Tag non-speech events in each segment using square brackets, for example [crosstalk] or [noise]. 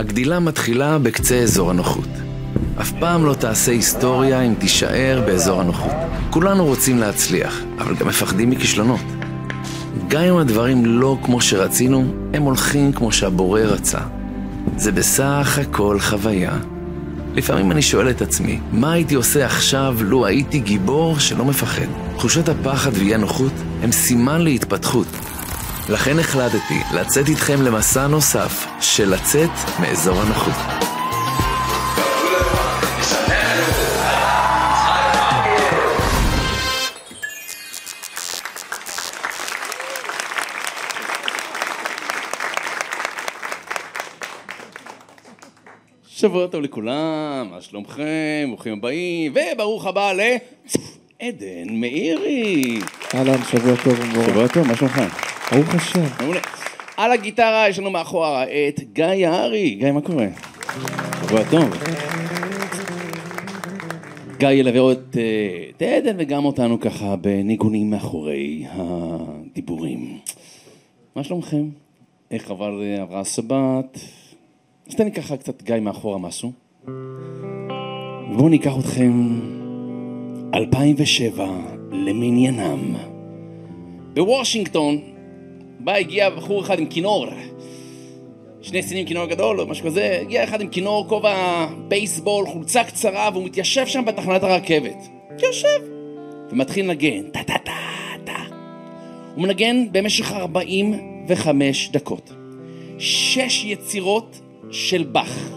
הגדילה מתחילה בקצה אזור הנוחות. אף פעם לא תעשה היסטוריה אם תישאר באזור הנוחות. כולנו רוצים להצליח, אבל גם מפחדים מכישלונות. גם אם הדברים לא כמו שרצינו, הם הולכים כמו שהבורא רצה. זה בסך הכל חוויה. לפעמים אני שואל את עצמי, מה הייתי עושה עכשיו לו הייתי גיבור שלא מפחד? תחושת הפחד ואי הנוחות הם סימן להתפתחות. לכן החלטתי לצאת איתכם למסע נוסף של לצאת מאזור הנוחות. שבוע טוב לכולם, מה שלומכם? ברוכים הבאים, וברוך הבא לעדן מאירי. אהלן, שבוע טוב ומבורך. שבוע טוב, מה שלומך? ברוך השם. מעולה. על הגיטרה יש לנו מאחורה את גיא יערי. גיא, מה קורה? שבוע טוב. גיא ילווה את את עדן וגם אותנו ככה בניגונים מאחורי הדיבורים. מה שלומכם? איך עבר, עברה השבת? אז תן לי ככה קצת גיא מאחורה משהו. בואו ניקח אתכם 2007 למניינם. בוושינגטון, בה הגיע בחור אחד עם כינור. שני סינים כינור גדול או משהו כזה, הגיע אחד עם כינור, כובע בייסבול, חולצה קצרה, והוא מתיישב שם בתחנת הרכבת. יושב. ומתחיל לנגן, טה טה טה טה. הוא מנגן במשך 45 דקות. שש יצירות של באך.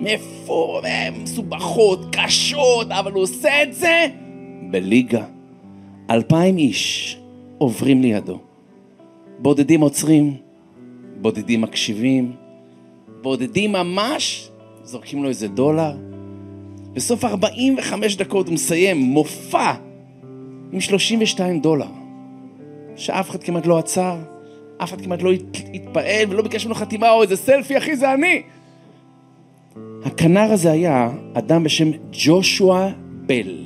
מאיפה, מסובכות, קשות, אבל הוא עושה את זה בליגה. אלפיים איש עוברים לידו. בודדים עוצרים, בודדים מקשיבים, בודדים ממש זורקים לו איזה דולר. בסוף 45 דקות הוא מסיים מופע עם 32 דולר, שאף אחד כמעט לא עצר, אף אחד כמעט לא התפעל ולא ביקש ממנו חתימה או איזה סלפי, אחי, זה אני. הכנר הזה היה אדם בשם ג'ושוע בל.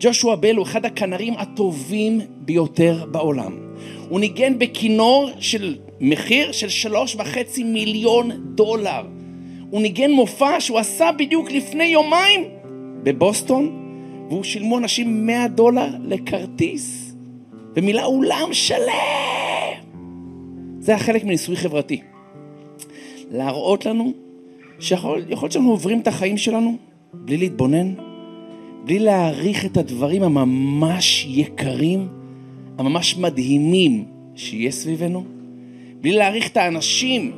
ג'ושוע בל הוא אחד הכנרים הטובים ביותר בעולם. הוא ניגן בכינור של מחיר של שלוש וחצי מיליון דולר. הוא ניגן מופע שהוא עשה בדיוק לפני יומיים בבוסטון, והוא שילמו אנשים 100 דולר לכרטיס, ומילא אולם שלם. זה היה חלק מניסוי חברתי. להראות לנו שיכול להיות שאנחנו עוברים את החיים שלנו בלי להתבונן, בלי להעריך את הדברים הממש יקרים, הממש מדהימים שיש סביבנו, בלי להעריך את האנשים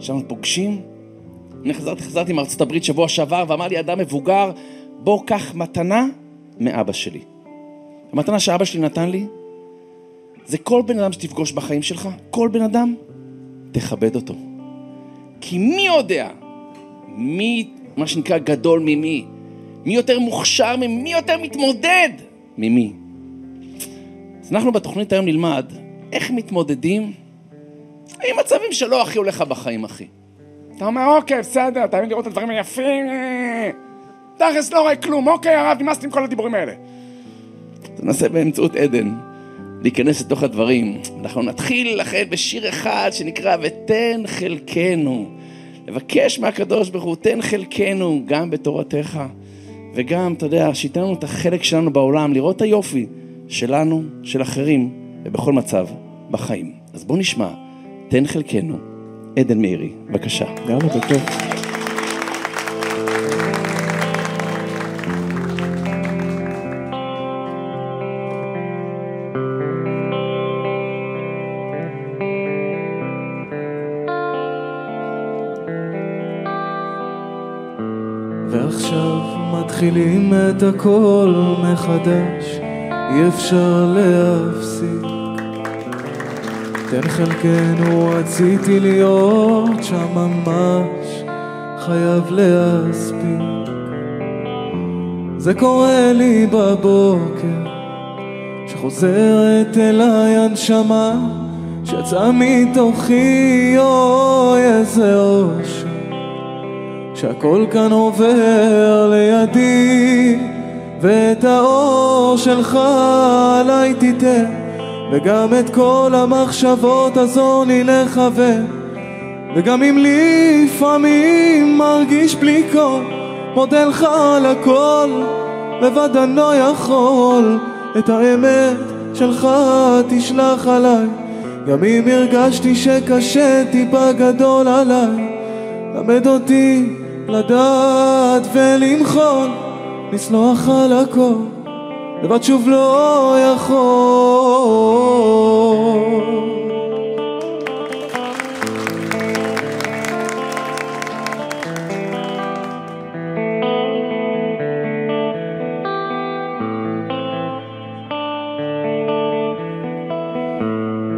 שאנחנו פוגשים. אני חזרתי, חזרתי מארצות הברית שבוע שעבר ואמר לי אדם מבוגר, בוא קח מתנה מאבא שלי. המתנה שאבא שלי נתן לי זה כל בן אדם שתפגוש בחיים שלך, כל בן אדם, תכבד אותו. כי מי יודע מי, מה שנקרא, גדול ממי? מי יותר מוכשר ממי? מי יותר מתמודד ממי? אז אנחנו בתוכנית היום נלמד איך מתמודדים עם מצבים שלא הכי הולך בחיים, אחי. אתה אומר, אוקיי, בסדר, אתה מבין לראות את הדברים היפים, תכלס לא רואה כלום, אוקיי, הרב, נמאסתי עם כל הדיבורים האלה. תנסה באמצעות עדן להיכנס לתוך הדברים. אנחנו נתחיל לכן בשיר אחד שנקרא ותן חלקנו. לבקש מהקדוש ברוך הוא, תן חלקנו גם בתורתך, וגם, אתה יודע, שייתן לנו את החלק שלנו בעולם, לראות את היופי שלנו, של אחרים, ובכל מצב בחיים. אז בואו נשמע, תן חלקנו, עדן מאירי, בבקשה. גם אתה טוב. מתחילים את הכל מחדש, אי אפשר להפסיק. תן חלקנו, רציתי להיות שם ממש, חייב להספיק. זה קורה לי בבוקר, שחוזרת אליי הנשמה, שיצאה מתוכי, אוי איזה אושר. שהכל כאן עובר לידי ואת האור שלך עליי תיתן וגם את כל המחשבות עזור לי לכוון וגם אם לפעמים מרגיש בלי קול, מודה לך על הכל, לבד אני לא יכול, את האמת שלך תשלח עליי, גם אם הרגשתי שקשה טיפה גדול עליי, למד אותי לדעת ולמחול, לסלוח על הכל, לבד שוב לא יכול.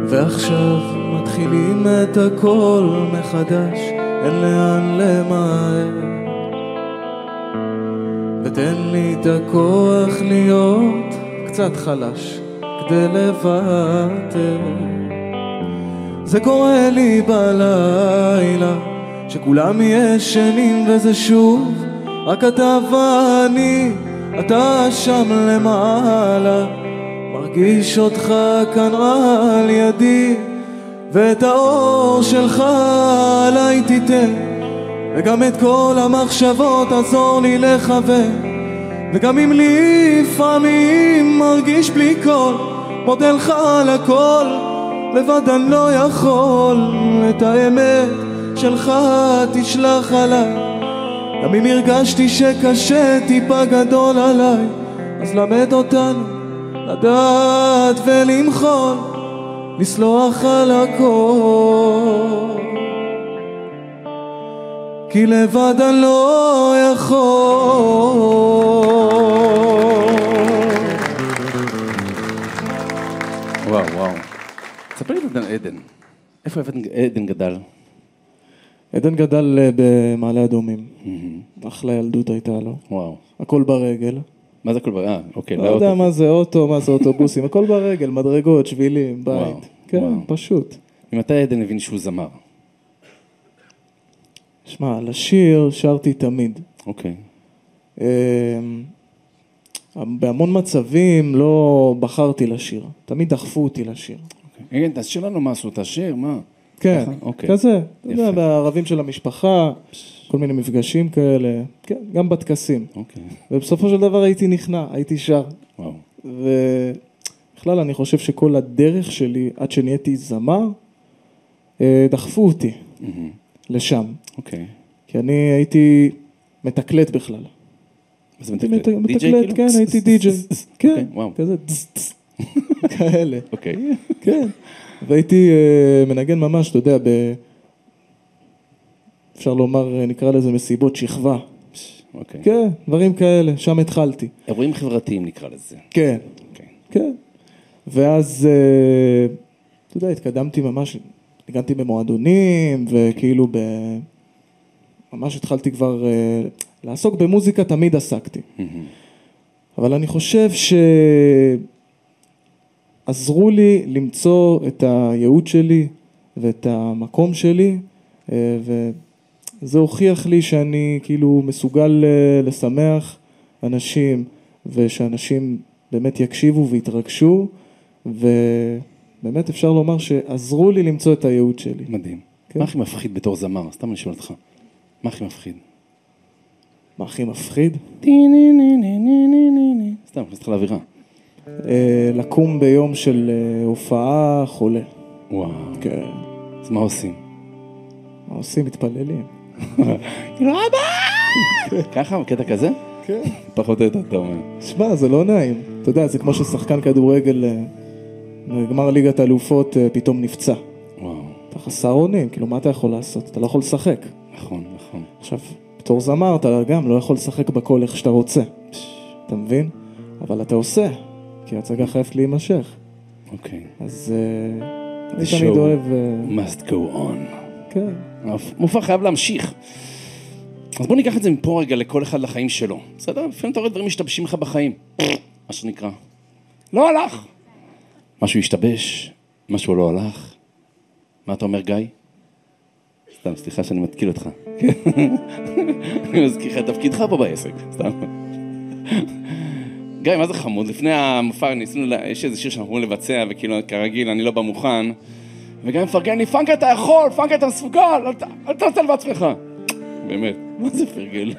ועכשיו מתחילים את הכל מחדש, אין לאן למהר. ותן לי את הכוח להיות קצת חלש כדי לוותר. זה קורה לי בלילה, שכולם ישנים וזה שוב רק אתה ואני, אתה שם למעלה. מרגיש אותך כאן על ידי ואת האור שלך עליי תיתן וגם את כל המחשבות עזור לי לכוון וגם אם לפעמים מרגיש בלי קול מודה לך על הכל. לבד אני לא יכול את האמת שלך תשלח עליי. גם אם הרגשתי שקשה טיפה גדול עליי אז למד אותנו לדעת ולמחול, לסלוח על הכל. כי לבד אני לא יכול. וואו, וואו. ספר לי על עדן. איפה עדן- גדל? עדן גדל אה, במעלה אדומים. אחלה ילדות הייתה לו. וואו. הכל ברגל. מה זה כל דבר? אה, אוקיי. לא יודע באוטו. מה זה אוטו, מה זה אוטובוסים, הכל ברגל, מדרגות, שבילים, בית. כן. פשוט. ממתי עדן הבין שהוא זמר? שמע, לשיר שרתי תמיד. אוקיי. אמ, בהמון מצבים לא בחרתי לשיר, תמיד דחפו אותי לשיר. כן, תשאיר לנו משהו, תשאיר, מה? כן? אוקיי. כזה, אתה יודע. בערבים של המשפחה, כל מיני מפגשים כאלה, כן, גם בטקסים. אוקיי. ובסופו של דבר הייתי נכנע, הייתי שר. וואו. ובכלל אני חושב שכל הדרך שלי, עד שנהייתי זמר, אה, דחפו אותי. לשם. אוקיי. כי אני הייתי מתקלט בכלל. הייתי מתקלט? מתקלט, כאילו? כן, הייתי די-ג'יי. [laughs] כן, אוקיי, וואו. כזה [laughs] כאלה. אוקיי. כן. והייתי אה, מנגן ממש, אתה יודע, ב... אפשר לומר, אה, נקרא לזה מסיבות שכבה. אוקיי. כן, דברים כאלה, שם התחלתי. אירועים חברתיים נקרא לזה. כן, אוקיי. כן. ואז, אה, אתה יודע, התקדמתי ממש, ניגנתי במועדונים, וכאילו ב... ממש התחלתי כבר אה, לעסוק במוזיקה, תמיד עסקתי. אבל אני חושב שעזרו לי למצוא את הייעוד שלי ואת המקום שלי, אה, וזה הוכיח לי שאני כאילו מסוגל אה, לשמח אנשים, ושאנשים באמת יקשיבו ויתרגשו, ובאמת אפשר לומר שעזרו לי למצוא את הייעוד שלי. מדהים. כן. מה הכי מפחיד בתור זמר? סתם אני שואל אותך. מה הכי מפחיד? מה הכי מפחיד? סתם, נכנס אותך לאווירה. אה, לקום ביום של אה, הופעה חולה. וואו. כן. אז מה עושים? מה עושים? מתפללים. [laughs] כאילו אבא! ככה, בקטע כזה? כן. [laughs] פחות או יותר, אתה אומר. שמע, זה לא נעים. אתה יודע, זה כמו ששחקן כדורגל אה, בגמר ליגת האלופות אה, פתאום נפצע. וואו. אתה חסר אונים, כאילו, מה אתה יכול לעשות? אתה לא יכול לשחק. נכון, נכון. עכשיו, בתור זמר אתה גם לא יכול לשחק בכל איך שאתה רוצה. אתה מבין? אבל אתה עושה, כי ההצגה חייבת להימשך. אוקיי. אז אה, אני תמיד אוהב... אה, must go on. כן. המופע חייב להמשיך. אז בוא ניקח את זה מפה רגע לכל אחד לחיים שלו. בסדר? לפעמים אתה רואה דברים משתבשים לך בחיים. מה שנקרא. לא הלך. משהו השתבש, משהו לא הלך. מה אתה אומר, גיא? סתם, סליחה שאני מתקיל אותך. [laughs] אני מזכיר לך את תפקידך פה בעסק. סתם. גיא, מה זה חמוד? לפני המופע ניסינו, יש איזה שיר שאנחנו אמורים לבצע, וכאילו, כרגיל, אני לא בא מוכן. וגם מפרגן לי, פאנקה אתה יכול, פאנקה אתה מסוגל, אל ת- אל תנצל בעצמך. באמת, מה זה פרגל?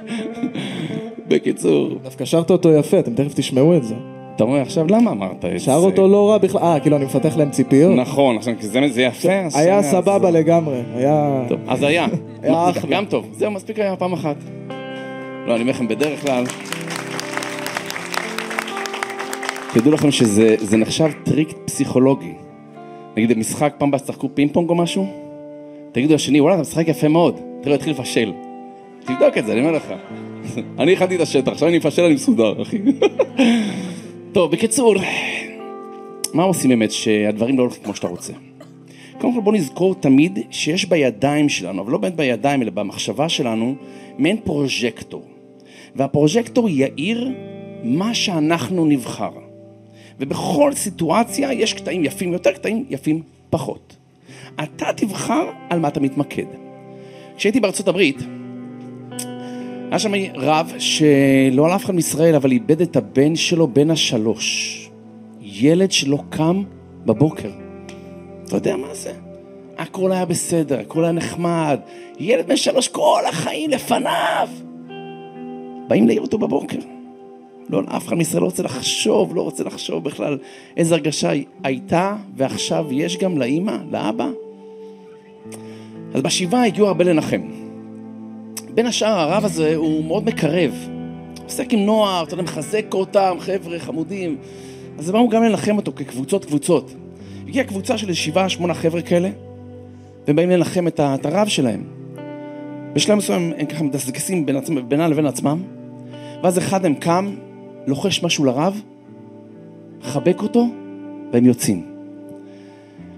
[laughs] בקיצור, דווקא שרת אותו יפה, אתם תכף תשמעו את זה. אתה רואה עכשיו למה אמרת את זה? שר אותו לא רע בכלל, אה, כאילו אני מפתח להם ציפיות. נכון, עכשיו כי זה יפה. אז היה סבבה לגמרי, היה... אז היה. [laughs] לא. גם טוב, זהו, מספיק היה פעם אחת. לא, אני אומר לכם, בדרך כלל... תדעו לכם שזה זה נחשב טריק פסיכולוגי. נגיד במשחק, פעם הבאה תשחקו פינג פונג או משהו, תגידו לשני, וואלה, אתה משחק יפה מאוד. תראה, התחיל לפשל. תבדוק את זה, אני אומר לך. [laughs] אני הכנתי את השטח, עכשיו אני מפשל, אני מסודר, אחי. [laughs] טוב, בקיצור, מה עושים באמת שהדברים לא הולכים כמו שאתה רוצה? קודם כל בוא נזכור תמיד שיש בידיים שלנו, אבל לא באמת בידיים אלא במחשבה שלנו, מעין פרוז'קטור. והפרוז'קטור יאיר מה שאנחנו נבחר. ובכל סיטואציה יש קטעים יפים יותר, קטעים יפים פחות. אתה תבחר על מה אתה מתמקד. כשהייתי בארצות הברית, היה שם רב שלא על אף אחד מישראל, אבל איבד את הבן שלו בן השלוש. ילד שלא קם בבוקר. אתה יודע מה זה? הכל היה בסדר, הכל היה נחמד. ילד בן שלוש כל החיים לפניו. באים להעיר אותו בבוקר. לא, אף אחד מישראל לא רוצה לחשוב, לא רוצה לחשוב בכלל איזה הרגשה הייתה ועכשיו יש גם לאימא, לאבא. אז בשבעה הגיעו הרבה לנחם. בין השאר הרב הזה הוא מאוד מקרב. עוסק עם נוער, אתה יודע, מחזק אותם, חבר'ה חמודים. אז הם באו גם לנחם אותו כקבוצות קבוצות. הגיעה קבוצה של שבעה, שמונה חבר'ה כאלה, והם באים לנחם את את הרב שלהם. בשלב מסוים הם ככה מדסקסים בין עצמם- בינם לבין עצמם, ואז אחד מהם קם, לוחש משהו לרב, מחבק אותו, והם יוצאים.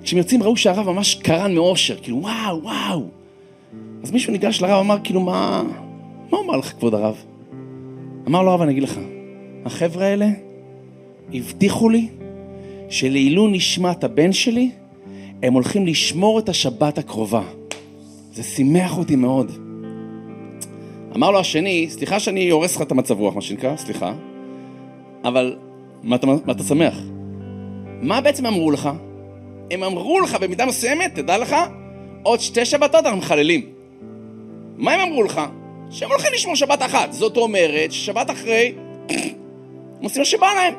כשהם יוצאים ראו שהרב ממש קרן מאושר, כאילו וואו, וואו. אז מישהו ניגש לרב, אמר כאילו מה, מה אומר לך כבוד הרב? אמר לו הרב, אני אגיד לך, החבר'ה האלה הבטיחו לי שלעילוי נשמת הבן שלי, הם הולכים לשמור את השבת הקרובה. זה שימח אותי מאוד. אמר לו השני, סליחה שאני הורס לך את המצב רוח, מה שנקרא, סליחה, אבל מה אתה, מה אתה שמח? מה בעצם אמרו לך? הם אמרו לך במידה מסוימת, תדע לך, עוד שתי שבתות אנחנו מחללים. מה הם אמרו לך? שהם הולכים לשמור שבת אחת. זאת אומרת, ששבת אחרי, הם עושים מה שבא להם.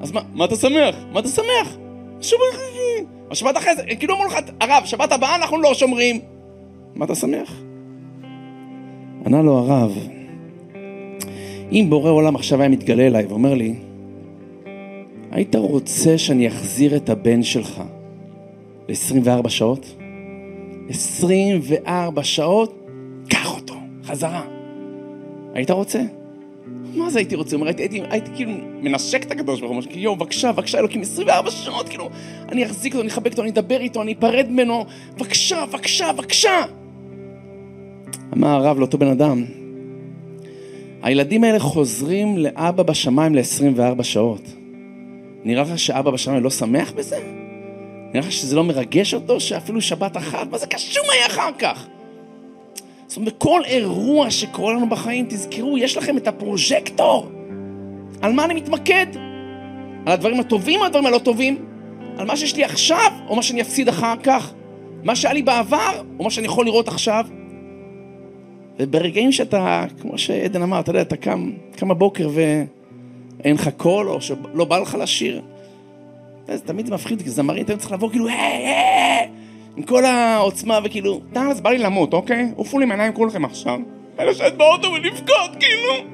אז מה, מה אתה שמח? מה אתה שמח? שבת אחרי. השבת אחרי זה, כאילו אמרו לך, הרב, שבת הבאה אנחנו לא שומרים. מה אתה שמח? ענה לו הרב, אם בורא עולם עכשיו היה מתגלה אליי ואומר לי, היית רוצה שאני אחזיר את הבן שלך ל-24 שעות? 24 שעות, קח אותו, חזרה. היית רוצה? מה זה הייתי רוצה? אומר, הייתי, הייתי, הייתי כאילו מנשק את הקדוש ברוך הוא, כאילו, יואו, בבקשה, בבקשה, אלוקים, 24 שעות, כאילו, אני אחזיק אותו, אני אחבק אותו, אני אדבר איתו, אני אפרד ממנו, בבקשה, בבקשה, בבקשה. אמר הרב לאותו בן אדם, הילדים האלה חוזרים לאבא בשמיים ל-24 שעות. נראה לך שאבא בשמיים לא שמח בזה? נראה שזה לא מרגש אותו שאפילו שבת אחת? מה זה קשור מה יהיה אחר כך? זאת אומרת, בכל אירוע שקורה לנו בחיים, תזכרו, יש לכם את הפרוז'קטור. על מה אני מתמקד? על הדברים הטובים או הדברים הלא טובים? על מה שיש לי עכשיו, או מה שאני אפסיד אחר כך? מה שהיה לי בעבר, או מה שאני יכול לראות עכשיו? וברגעים שאתה, כמו שעדן אמר, אתה יודע, אתה קם, קם בבוקר ואין לך קול, או שלא בא לך לשיר, זה תמיד זה מפחיד, כי זמרים תמיד צריך לבוא כאילו, היי, היי, עם כל העוצמה, וכאילו, אז בא לי למות, אוקיי? עופו לי מהעיניים כולכם עכשיו. ולשבת באוטו ולבכות, כאילו.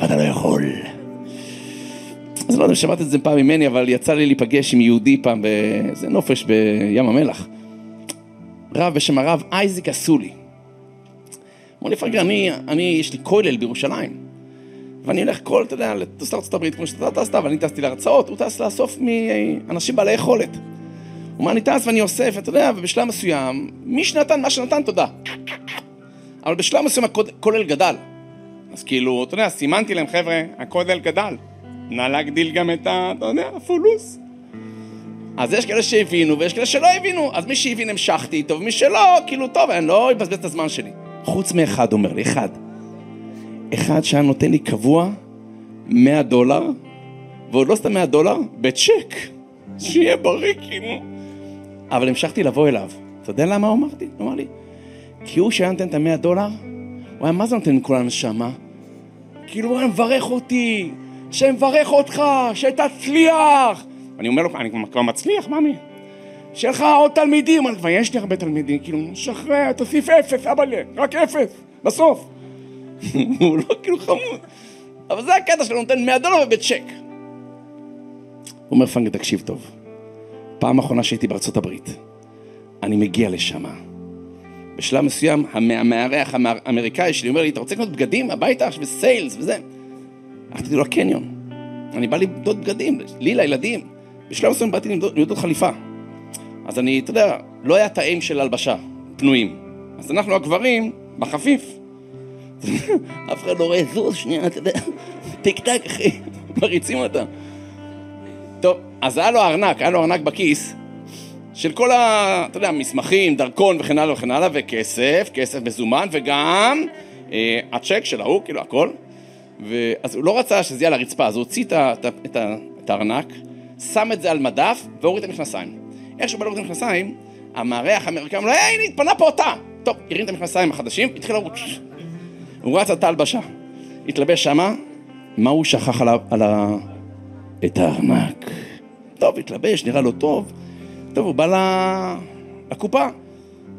ואתה לא יכול. אז לא יודע אם שמעת את זה פעם ממני, אבל יצא לי להיפגש עם יהודי פעם באיזה נופש בים המלח. רב בשם הרב אייזיק אסולי. אמר לי, פרגר, אני, אני, יש לי כולל בירושלים. ואני הולך כל, אתה יודע, לטוס לארצות הברית, כמו שאתה טסת, אבל אני טסתי להרצאות, הוא טס לאסוף מאנשים בעלי יכולת. הוא אומר, אני טס ואני אוסף, אתה יודע, ובשלב מסוים, מי שנתן מה שנתן, תודה. אבל בשלב מסוים הכולל גדל. אז כאילו, אתה יודע, סימנתי להם, חבר'ה, הכולל גדל. נא להגדיל גם את ה... אתה יודע, הפולוס. אז יש כאלה שהבינו ויש כאלה שלא הבינו, אז מי שהבין המשכתי איתו, ומי שלא, כאילו, טוב, אני לא אבזבז את הזמן שלי. חוץ מאחד, אומר לי, אחד. אחד שהיה נותן לי קבוע 100 דולר, ועוד לא סתם 100 דולר, בצ'ק. שיהיה בריא, כאילו. אבל המשכתי לבוא אליו. אתה יודע למה הוא אמרתי? הוא אמר לי, כי הוא שהיה נותן את המאה דולר, הוא היה מה זה נותן מכל הנשמה? כאילו הוא היה מברך אותי, שמברך אותך, שתצליח. אני אומר לו, אני כבר מצליח, מאמי. שיהיה לך עוד תלמידים, אני כבר יש לי הרבה תלמידים, כאילו, שחרר, תוסיף אפס, אבאלה, רק אפס, בסוף. [laughs] הוא לא כאילו חמוד. אבל זה הקטע שלו, נותן 100 דולר ובצ'ק. הוא אומר, פנגה, תקשיב טוב. פעם אחרונה שהייתי בארצות הברית, אני מגיע לשם. בשלב מסוים, המארח האמריקאי שלי אומר לי, אתה רוצה לקנות בגדים הביתה וסיילס וזה? הלכתי לו לקניון. אני בא למדוד בגדים, לי, לילדים. בשלב מסוים באתי למדוד חליפה. אז אני, אתה יודע, לא היה תאים של הלבשה, פנויים. אז אנחנו הגברים, בחפיף. [laughs] אף אחד לא רואה זוז, שנייה, אתה יודע, טיק טק, אחי, מריצים אותה. טוב, אז היה לו ארנק, היה לו ארנק בכיס, של כל ה... אתה יודע, מסמכים, דרכון וכן הלאה וכן הלאה, וכסף, כסף מזומן, וגם אה, הצ'ק של ההוא, כאילו הכל. אז הוא לא רצה שזה יהיה על הרצפה, אז הוא הוציא את, את, את, את הארנק, שם את זה על מדף והוריד את המכנסיים. איך שהוא בא להוריד את המכנסיים, המארח האמריקאי אמר לו, הנה, התפנה פה אותה! טוב, הרים את המכנסיים החדשים, התחיל לרוץ. הוא רץ על הלבשה, התלבש שמה, מה הוא שכח על ה... על ה... את הארנק. טוב, התלבש, נראה לו טוב. טוב, הוא בא ל... לקופה.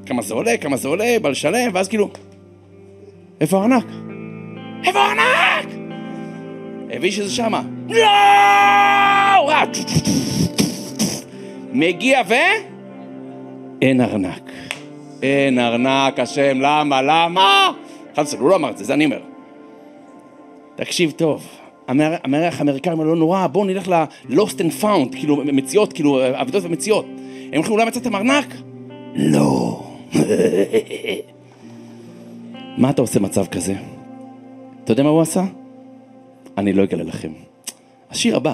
כמה זה עולה, כמה זה עולה, בא לשלם, ואז כאילו... איפה הארנק? איפה הארנק? הבין שזה שמה. לא! מגיע ו... אין ארנק. אין ארנק, השם, למה, למה? וחלק, הוא לא אמר את זה, זה אני אומר. תקשיב טוב, המארח האמריקאי אומר, לא נורא, בואו נלך ל-Lost and Found, כאילו מציאות, כאילו אבידות ומציאות. הם הולכים אולי מצאתם ארנק? לא. [laughs] מה אתה עושה במצב כזה? אתה יודע מה הוא עשה? אני לא אגלה לכם. השיר הבא,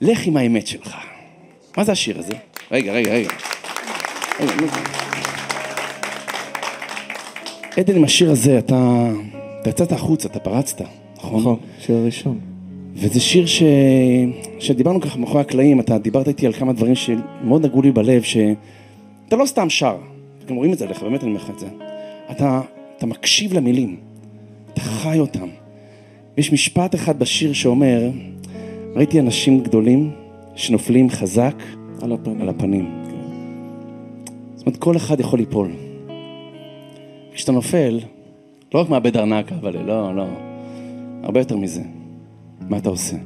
לך עם האמת שלך. מה זה השיר הזה? רגע, רגע, רגע. עדן, עם השיר הזה, אתה, אתה יצאת החוצה, אתה פרצת, נכון? נכון, שיר הראשון. וזה שיר ש... שדיברנו ככה מאחורי הקלעים, אתה דיברת איתי על כמה דברים שמאוד נגעו לי בלב, שאתה לא סתם שר, אתם רואים את זה עליך, באמת אני אומר לך את זה. אתה, אתה מקשיב למילים, אתה חי אותם. יש משפט אחד בשיר שאומר, ראיתי אנשים גדולים שנופלים חזק על הפנים. על הפנים. זאת אומרת, כל אחד יכול ליפול. כשאתה נופל, לא רק מאבד ארנק, אבל לא, לא, הרבה יותר מזה. מה אתה עושה?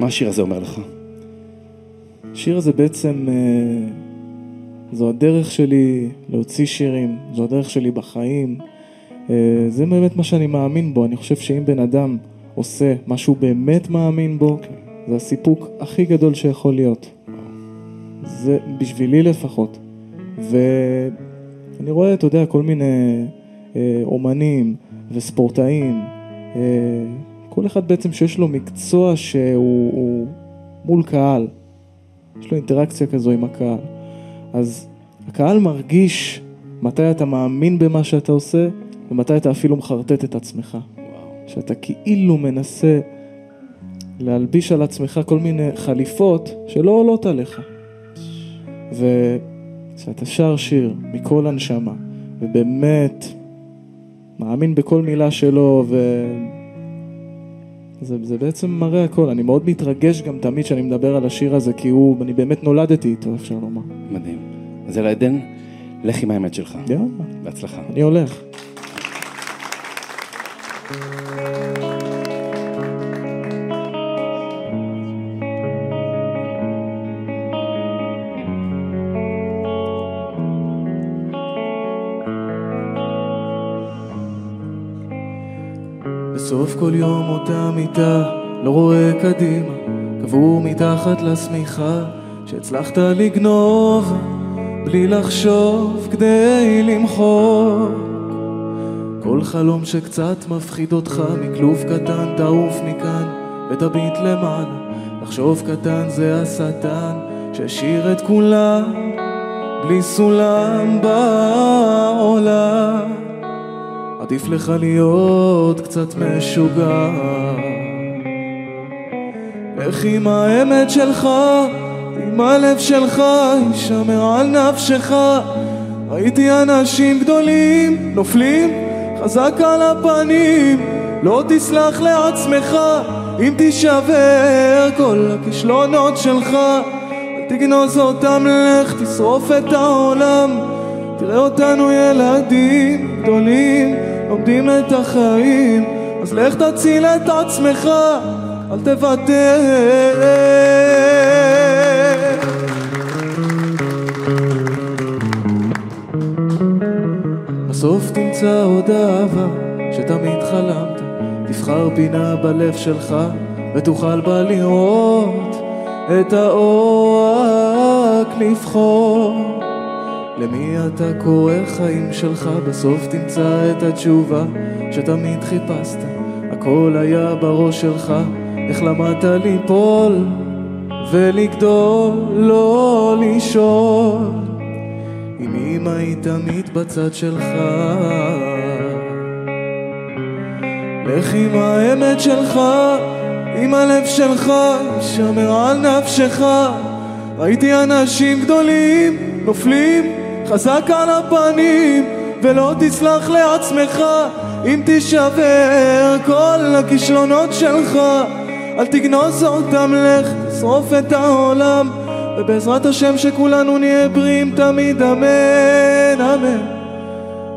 מה השיר הזה אומר לך? השיר הזה בעצם, אה, זו הדרך שלי להוציא שירים, זו הדרך שלי בחיים. אה, זה באמת מה שאני מאמין בו. אני חושב שאם בן אדם עושה מה שהוא באמת מאמין בו, זה הסיפוק הכי גדול שיכול להיות. זה בשבילי לפחות. ואני רואה, אתה יודע, כל מיני אה, אומנים וספורטאים, אה, כל אחד בעצם שיש לו מקצוע שהוא מול קהל, יש לו אינטראקציה כזו עם הקהל. אז הקהל מרגיש מתי אתה מאמין במה שאתה עושה ומתי אתה אפילו מחרטט את עצמך. שאתה כאילו מנסה להלביש על עצמך כל מיני חליפות שלא עולות עליך. וכשאתה שר שיר מכל הנשמה, ובאמת מאמין בכל מילה שלו, ו... זה, זה בעצם מראה הכל. אני מאוד מתרגש גם תמיד כשאני מדבר על השיר הזה, כי הוא, אני באמת נולדתי איתו, אפשר לומר. מדהים. אז אל עדן, לך עם האמת שלך. יאללה. בהצלחה. אני הולך. כל יום אותה מיטה, לא רואה קדימה, קבור מתחת לשמיכה, שהצלחת לגנוב בלי לחשוב כדי למחוק. כל חלום שקצת מפחיד אותך מכלוב קטן תעוף מכאן ותביט למעלה, לחשוב קטן זה השטן שהשאיר את כולם בלי סולם בעולם. עדיף לך להיות קצת משוגע. איך עם האמת שלך, אם הלב שלך יישמר על נפשך. ראיתי אנשים גדולים נופלים חזק על הפנים. לא תסלח לעצמך אם תישבר כל הכישלונות שלך. אל תגנוז אותם לך תשרוף את העולם. תראה אותנו ילדים גדולים לומדים את החיים אז לך תציל את עצמך אל תוותר. בסוף תמצא עוד אהבה שתמיד חלמת תבחר פינה בלב שלך ותוכל בה לראות את האור רק לבחור למי אתה קורא חיים שלך? בסוף תמצא את התשובה שתמיד חיפשת. הכל היה בראש שלך. איך למדת ליפול ולגדול לא לשאול? אם אמא היא תמיד בצד שלך לך עם האמת שלך, עם הלב שלך, שמר על נפשך. ראיתי אנשים גדולים נופלים חזק על הפנים, ולא תסלח לעצמך אם תישבר כל הכישלונות שלך. אל תגנוז אותם, לך תשרוף את העולם, ובעזרת השם שכולנו נהיה בריאים תמיד, אמן, אמן.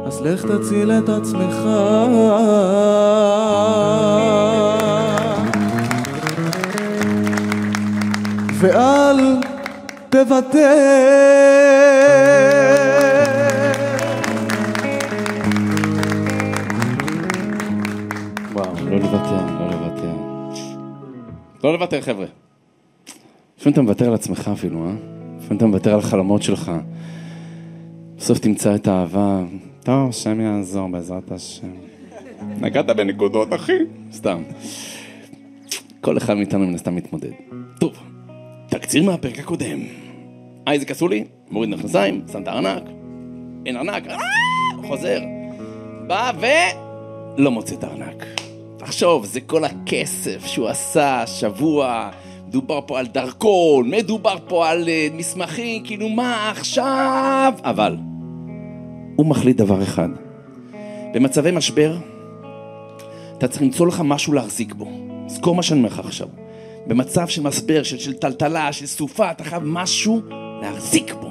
אז לך תציל את עצמך. ואל תוותר. וואו, לא לוותר, לא לוותר. לא לוותר, חבר'ה. לפעמים אתה מוותר על עצמך אפילו, אה? לפעמים אתה מוותר על החלומות שלך. בסוף תמצא את האהבה. טוב, השם יעזור בעזרת השם. נגעת בנקודות, אחי. סתם. כל אחד מאיתנו מן הסתם מתמודד. טוב, תקציר מהפרק הקודם. אייזק עשו לי, מוריד מכנסיים, שם את הארנק. אין ארנק, אה, חוזר. בא ולא מוצא את הארנק. תחשוב, זה כל הכסף שהוא עשה שבוע, מדובר פה על דרכון, מדובר פה על uh, מסמכים, כאילו מה עכשיו? אבל, הוא מחליט דבר אחד. במצבי משבר, אתה צריך למצוא לך משהו להחזיק בו. זכור מה שאני אומר לך עכשיו. במצב של משבר, של, של טלטלה, של סופה, אתה חייב משהו להחזיק בו.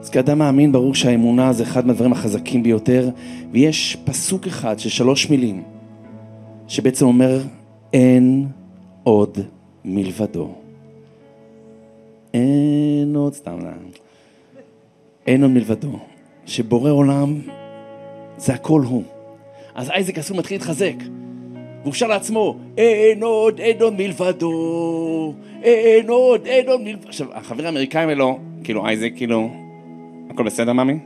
אז כאדם מאמין, ברור שהאמונה זה אחד מהדברים החזקים ביותר, ויש פסוק אחד של שלוש מילים, שבעצם אומר, אין עוד מלבדו. אין עוד, סתם, לא. אין עוד מלבדו. שבורא עולם זה הכל הוא. אז אייזק אסור מתחיל להתחזק. והוא שר לעצמו, אין עוד, עוד מלבדו, אין עוד, עוד מלבדו. עכשיו, החברים האמריקאים האלו, כאילו אייזק, כאילו, הכל בסדר, מאמי?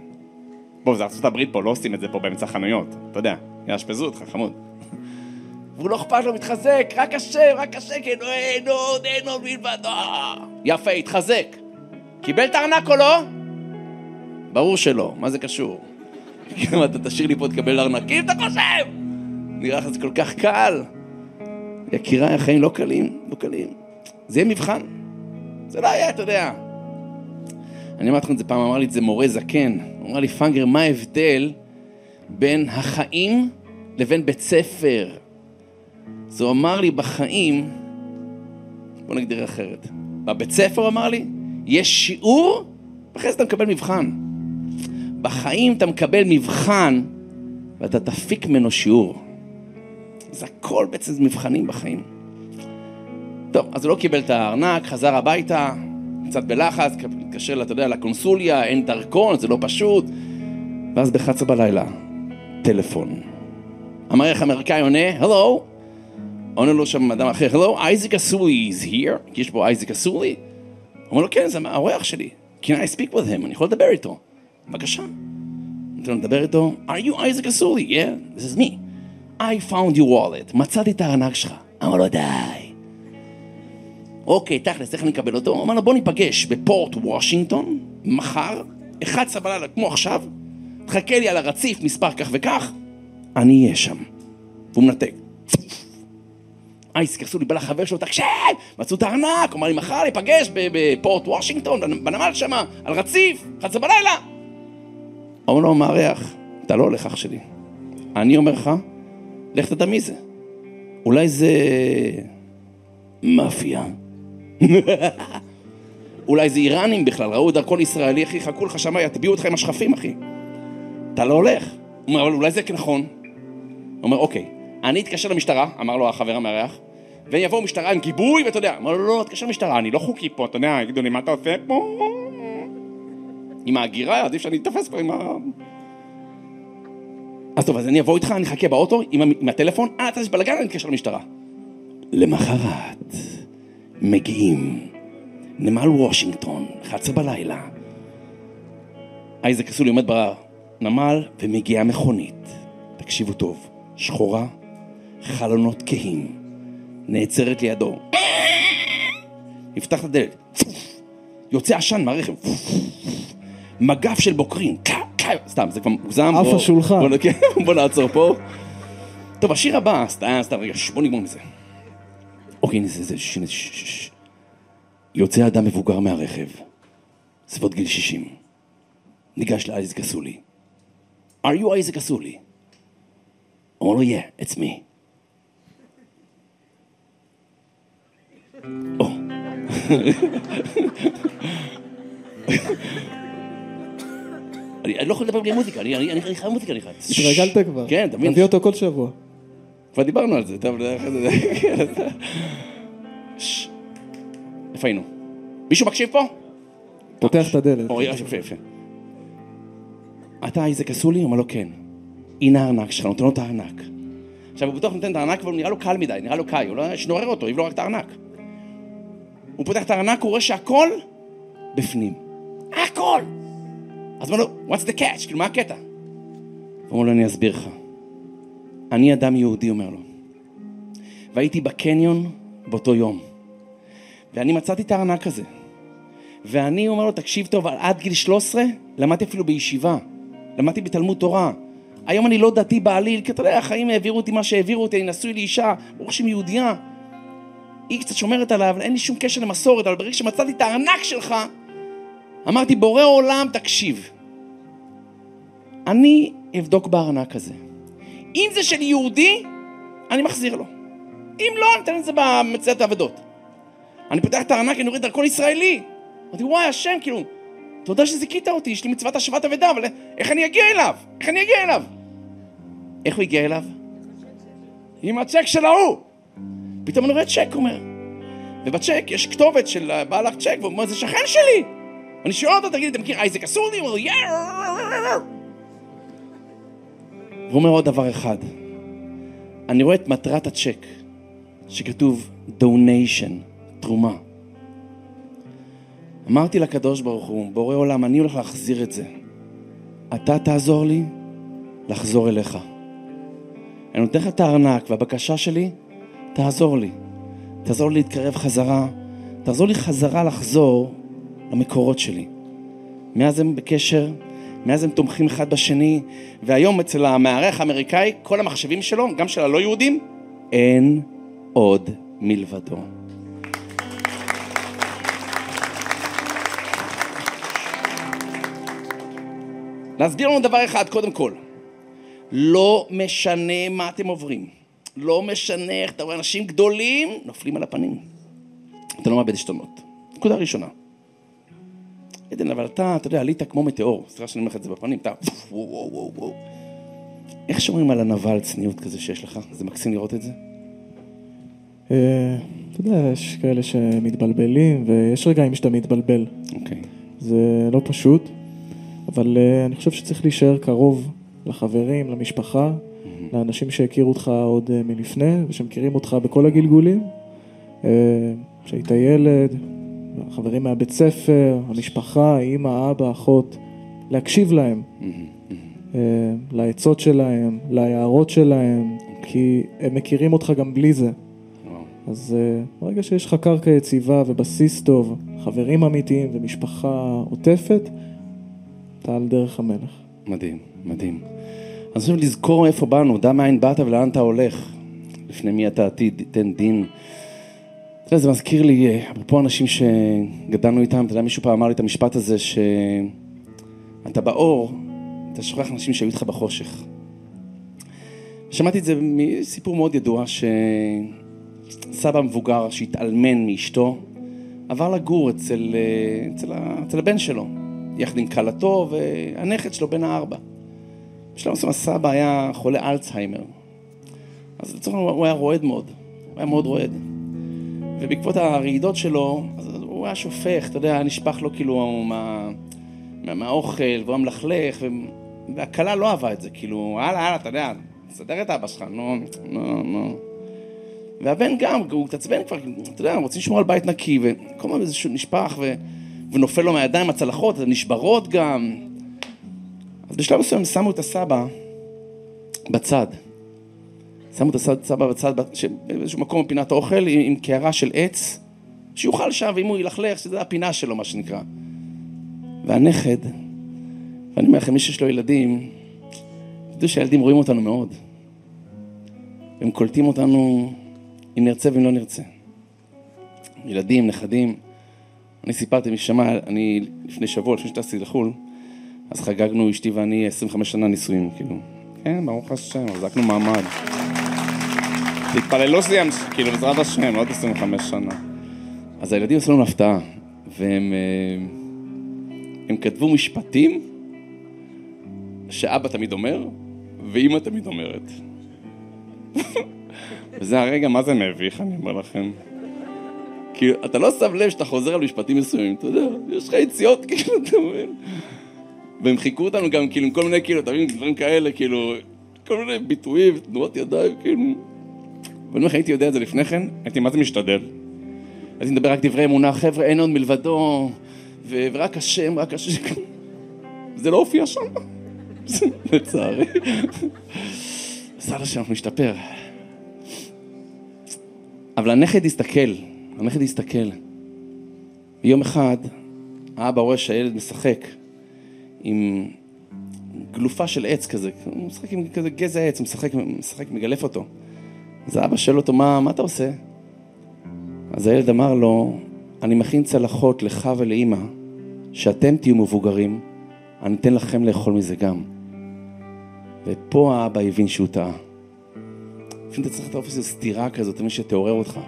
בוא, זה ארצות הברית פה, לא עושים את זה פה באמצע חנויות. אתה יודע, יאשפזו אותך, חמוד. והוא לא אכפת לו, מתחזק, רק השם, רק השם, כן, אין עוד, אין עוד מלבדו. יפה, התחזק. קיבל את הארנק או לא? ברור שלא, מה זה קשור? [laughs] אתה תשאיר לי פה תקבל ארנקים, אתה חושב? נראה לך זה כל כך קל. יקיריי, החיים לא קלים, לא קלים. זה יהיה מבחן. זה לא היה, אתה יודע. אני אמרתי לכם את זה פעם, אמר לי את זה מורה זקן. הוא אמר לי, פאנגר, מה ההבדל בין החיים לבין בית ספר? אז הוא אמר לי, בחיים, בוא נגדיר אחרת. בבית ספר, אמר לי, יש שיעור, ואחרי זה אתה מקבל מבחן. בחיים אתה מקבל מבחן, ואתה תפיק ממנו שיעור. זה הכל בעצם מבחנים בחיים. טוב, אז הוא לא קיבל את הארנק, חזר הביתה, קצת בלחץ, התקשר, אתה יודע, לקונסוליה, אין דרכון, זה לא פשוט. ואז ב-11 בלילה, טלפון. המערך האמריקאי עונה, הלו, עונה לו שם אדם אחר, הלו, אייזק אסולי is here, כי יש פה אייזק אסולי. אומר לו, כן, זה האורח שלי. Can I speak with him? אני יכול לדבר איתו. בבקשה. נותן לו לדבר איתו, are you אייזק אסולי? Yeah, this is me. I found your wallet, מצאתי את הארנק שלך. אמר לו, די. אוקיי, תכלס, איך אני אקבל אותו? אמר לו, בוא ניפגש בפורט וושינגטון, מחר, 11 בלילה, כמו עכשיו, תחכה לי על הרציף, מספר כך וכך, אני אהיה שם. והוא מנתק. אייס קרסולי בא לחבר שלו, תקשיב, מצאו את הארנק, אמר לי, מחר ניפגש בפורט וושינגטון, בנמל שמה, על רציף, 11 בלילה. אומר לו המארח, אתה לא הולך אח שלי. אני אומר לך, לך תדע מי זה. אולי זה... מאפיה. [laughs] אולי זה איראנים בכלל, ראו דרכון ישראלי, אחי, חכו לך שמה, יטביעו אותך עם השכפים, אחי. אתה לא הולך. הוא אומר, אבל אולי זה נכון. הוא אומר, אוקיי, אני אתקשר למשטרה, אמר לו החבר המארח, והם יבואו משטרה עם גיבוי, ואתה יודע, אמר לו, לא, לא, תתקשר למשטרה, אני לא חוקי פה, אתה יודע, יגידו לי, מה אתה עושה פה? עם ההגירה, עדיף שאני אתפס פה עם ה... אז טוב, אז אני אבוא איתך, אני אחכה באוטו עם, עם הטלפון, אה, אתה יש בלאגן, אני אתקשר למשטרה. למחרת, מגיעים, נמל וושינגטון, 11 בלילה. אייזק אסולי עומד בנמל ומגיעה מכונית. תקשיבו טוב, שחורה, חלונות כהים, נעצרת לידו. נפתח את הדלת, יוצא עשן מהרכב, מגף של בוקרים, [coughs] סתם, זה כבר מוגזם. עף בוא- השולחן. בוא, כן, בוא נעצור פה. טוב, השיר הבא, סתם, סתם, רגע, בוא נגמור מזה. אוקיי, הנה זה, זה, ש- יוצא אדם מבוגר מהרכב, סביבות גיל 60. ניגש לאייזק אסולי. are you אייזק אסולי? אומר לו, yeah, it's me. או. [laughs] [laughs] אני לא יכול לדבר בלי מוזיקה, אני חייב מוזיקה, אני חייב. התרגלת כבר. כן, אתה מבין? נביא אותו כל שבוע. כבר דיברנו על זה, טוב, כן. איפה היינו? מישהו מקשיב פה? פותח את הדלת. אורי, יפה, יפה. אתה אייזק אסולי? אומר לו כן. הנה הארנק שלך, נותן לו את הארנק. עכשיו הוא בטוח נותן את הארנק, אבל הוא נראה לו קל מדי, נראה לו קאי, הוא לא שנורר אותו, יביא לו רק את הארנק. הוא פותח את הארנק, הוא רואה שהכל בפנים. הכל! אז אומר לו, what's the catch? כאילו, מה הקטע? הוא אומר לו, אני אסביר לך. אני אדם יהודי, אומר לו. והייתי בקניון באותו יום. ואני מצאתי את הארנק הזה. ואני אומר לו, תקשיב טוב, עד גיל 13 למדתי אפילו בישיבה. למדתי בתלמוד תורה. היום אני לא דתי בעליל, כי אתה יודע, החיים העבירו אותי מה שהעבירו אותי, אני נשוי לאישה, ברוך השם יהודייה. היא קצת שומרת עליו, אין לי שום קשר למסורת, אבל ברגע שמצאתי את הארנק שלך, אמרתי, בורא עולם, תקשיב. אני אבדוק בארנק הזה. אם זה של יהודי, אני מחזיר לו. אם לא, אני אתן את זה במציאת האבדות. אני פותח את הארנק, אני רואה דרכון ישראלי. אמרתי, וואי, השם, כאילו, תודה שזיכית אותי, יש לי מצוות השבת אבדה, אבל איך אני אגיע אליו? איך אני אגיע אליו? איך הוא הגיע אליו? עם הצ'ק של ההוא. פתאום אני רואה צ'ק, הוא אומר. ובצ'ק יש כתובת של בעל הצ'ק, והוא אומר, זה שכן שלי. אני שואל אותו, תגיד, אתה מכיר אייזק אסורי? הוא אומר, יא... והוא אומר עוד דבר אחד. אני רואה את מטרת הצ'ק, שכתוב donation, תרומה. אמרתי לקדוש ברוך הוא, בורא עולם, אני הולך להחזיר את זה. אתה תעזור לי לחזור אליך. אני נותן לך את הארנק, והבקשה שלי, תעזור לי. תעזור לי להתקרב חזרה, תעזור לי חזרה לחזור למקורות שלי. מאז הם בקשר, מאז הם תומכים אחד בשני, והיום אצל המארח האמריקאי, כל המחשבים שלו, גם של הלא יהודים, אין עוד מלבדו. להסביר לנו דבר אחד, קודם כל. לא משנה מה אתם עוברים. לא משנה איך אתה רואה אנשים גדולים נופלים על הפנים. אתה לא מאבד עשתונות. נקודה ראשונה. עדן, אבל אתה, אתה יודע, עלית כמו מטאור. סליחה שאני אומר לך את זה בפנים, אתה... וואו, וואו, וואו, וואו. איך שומרים על על צניעות כזה שיש לך? זה מקסים לראות את זה? אה, אתה יודע, יש כאלה שמתבלבלים, ויש רגעים שאתה מתבלבל. אוקיי. זה לא פשוט, אבל אה, אני חושב שצריך להישאר קרוב לחברים, למשפחה, לאנשים שהכירו אותך עוד אה, מלפני, ושמכירים אותך בכל הגלגולים. כשהיית ילד, חברים מהבית ספר, המשפחה, אימא, אבא, אחות, להקשיב להם, אה, לעצות שלהם, להערות שלהם, כי הם מכירים אותך גם בלי זה. אז אה, ברגע שיש לך קרקע יציבה ובסיס טוב, חברים אמיתיים ומשפחה עוטפת, אתה על דרך המלך. מדהים, מדהים. אני חושב לזכור מאיפה באנו, דע מאין באת ולאן אתה הולך. לפני מי אתה עתיד תיתן דין. אתה יודע, זה מזכיר לי, אפרופו אנשים שגדלנו איתם, אתה יודע, מישהו פעם אמר לי את המשפט הזה, שאתה באור, אתה שוכח אנשים שהיו איתך בחושך. שמעתי את זה מסיפור מאוד ידוע, שסבא מבוגר שהתאלמן מאשתו, עבר לגור אצל, אצל, אצל הבן שלו, יחד עם כלתו והנכד שלו בן הארבע. בשלב מסוים הסבא היה חולה אלצהיימר. אז לצורך העניין הוא היה רועד מאוד, הוא היה מאוד רועד. ובעקבות הרעידות שלו, הוא היה שופך, אתה יודע, נשפך לו כאילו מה, מה, מהאוכל, והוא היה מלכלך, והכלה לא אהבה את זה, כאילו, הלאה, הלאה, אתה יודע, תסדר את אבא שלך, נו, נו, נו. והבן גם, הוא התעצבן כבר, אתה יודע, רוצים לשמור על בית נקי, וכל הזמן איזה נשפך, ו... ונופל לו מהידיים הצלחות, נשברות גם. אז בשלב מסוים שמו את הסבא בצד. שמו את הסבא בצד, באיזשהו מקום בפינת האוכל, עם, עם קערה של עץ, שיוכל שם, ואם הוא ילכלך, שזה הפינה שלו, מה שנקרא. והנכד, ואני אומר לכם, מי שיש לו ילדים, תדעו שהילדים רואים אותנו מאוד. הם קולטים אותנו אם נרצה ואם לא נרצה. ילדים, נכדים. אני סיפרתי, מי ששמע, אני לפני שבוע, לפני שטסתי לחו"ל, אז חגגנו, אשתי ואני, 25 שנה נישואים, כאילו. כן, ברוך השם, החזקנו מעמד. תתפללו שזה ימשיך, כאילו, בעזרת השם, עוד 25 שנה. אז הילדים עשו לנו הפתעה, והם אה, הם כתבו משפטים שאבא תמיד אומר, ואימא תמיד אומרת. [laughs] וזה הרגע, מה זה מביך, אני אומר לכם. כאילו, אתה לא שם לב שאתה חוזר על משפטים מסוימים, אתה יודע, יש לך יציאות, [laughs] כאילו, אתה מבין? והם חיכו אותנו גם, כאילו, עם כל מיני, כאילו, אתה מבין, דברים כאלה, כאילו, כל מיני ביטויים, תנועות ידיים, כאילו. ואני אומר לך, הייתי יודע את זה לפני כן, הייתי מה זה משתדל. הייתי מדבר רק דברי אמונה, חבר'ה, אין עוד מלבדו, ורק השם, רק השם. זה לא הופיע שם, [laughs] לצערי. בעזרת השם, אנחנו נשתפר. אבל הנכד הסתכל, הנכד הסתכל. יום אחד, האבא רואה שהילד משחק עם גלופה של עץ כזה, הוא משחק עם כזה גזע עץ, הוא משחק, משחק, מגלף אותו. אז האבא שואל אותו, מה, מה אתה עושה? אז הילד אמר לו, אני מכין צלחות לך ולאימא, שאתם תהיו מבוגרים, אני אתן לכם לאכול מזה גם. ופה האבא הבין שהוא טעה. לפעמים אתה צריך לתת איזו סתירה כזאת, מי שתעורר אותך.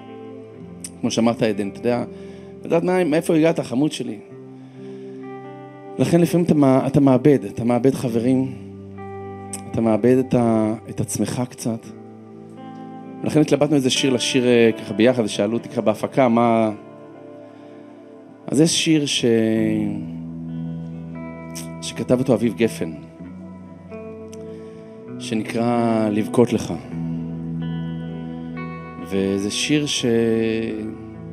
כמו שאמרת עדן, אתה יודע, לדעת מאיפה הגעת, החמוד שלי. לכן לפעמים אתה, אתה מאבד, אתה מאבד חברים, אתה מאבד את, ה, את עצמך קצת. לכן התלבטנו איזה שיר לשיר אה, ככה ביחד, שאלו אותי ככה בהפקה, מה... אז יש שיר ש... שכתב אותו אביב גפן, שנקרא לבכות לך. וזה שיר ש...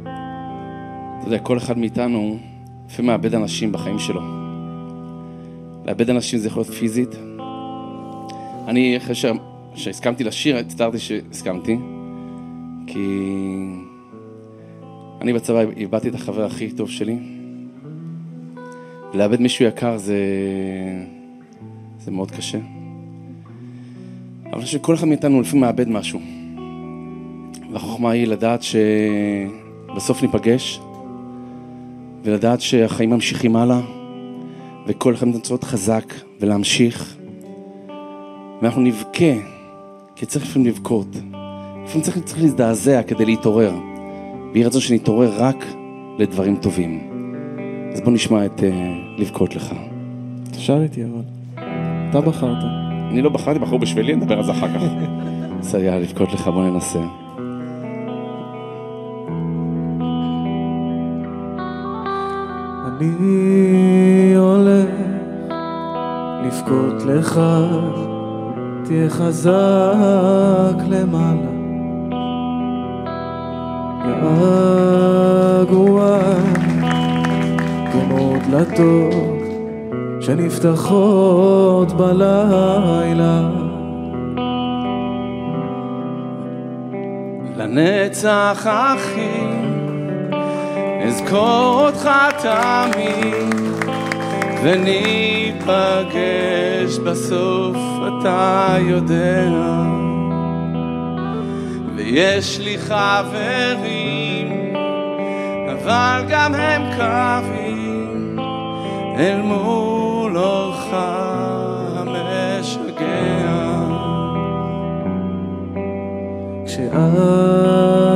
אתה יודע, כל אחד מאיתנו לפעמים מאבד אנשים בחיים שלו. לאבד אנשים זה יכול להיות פיזית. אני, אחרי ש... שהסכמתי לשיר, הצטערתי שהסכמתי, כי אני בצבא איבדתי את החבר הכי טוב שלי. לאבד מישהו יקר זה, זה מאוד קשה. אבל שכל אחד מאיתנו לפעמים מאבד משהו. והחוכמה היא לדעת שבסוף ניפגש, ולדעת שהחיים ממשיכים הלאה, וכל אחד מאיתנו צריך להיות חזק ולהמשיך. ואנחנו נבכה, כי צריך לפעמים לבכות. לפעמים צריך, צריך להזדעזע כדי להתעורר. ויהי רצון שנתעורר רק לדברים טובים. אז בוא נשמע את uh, לבכות לך. תשאל איתי אבל. אתה בחרת. אני לא בחרתי, בחרו בשבילי, נדבר על זה אחר כך. [laughs] בסדר, לבכות לך, בוא ננסה. אני הולך לבכות לך, תהיה חזק למעלה. געגוע כמו דלתות שנפתחות בלילה. לנצח אחי אזכור אותך תמיד, וניפגש בסוף, אתה יודע. ויש לי חברים, אבל גם הם קווים אל מול אורך המשגע.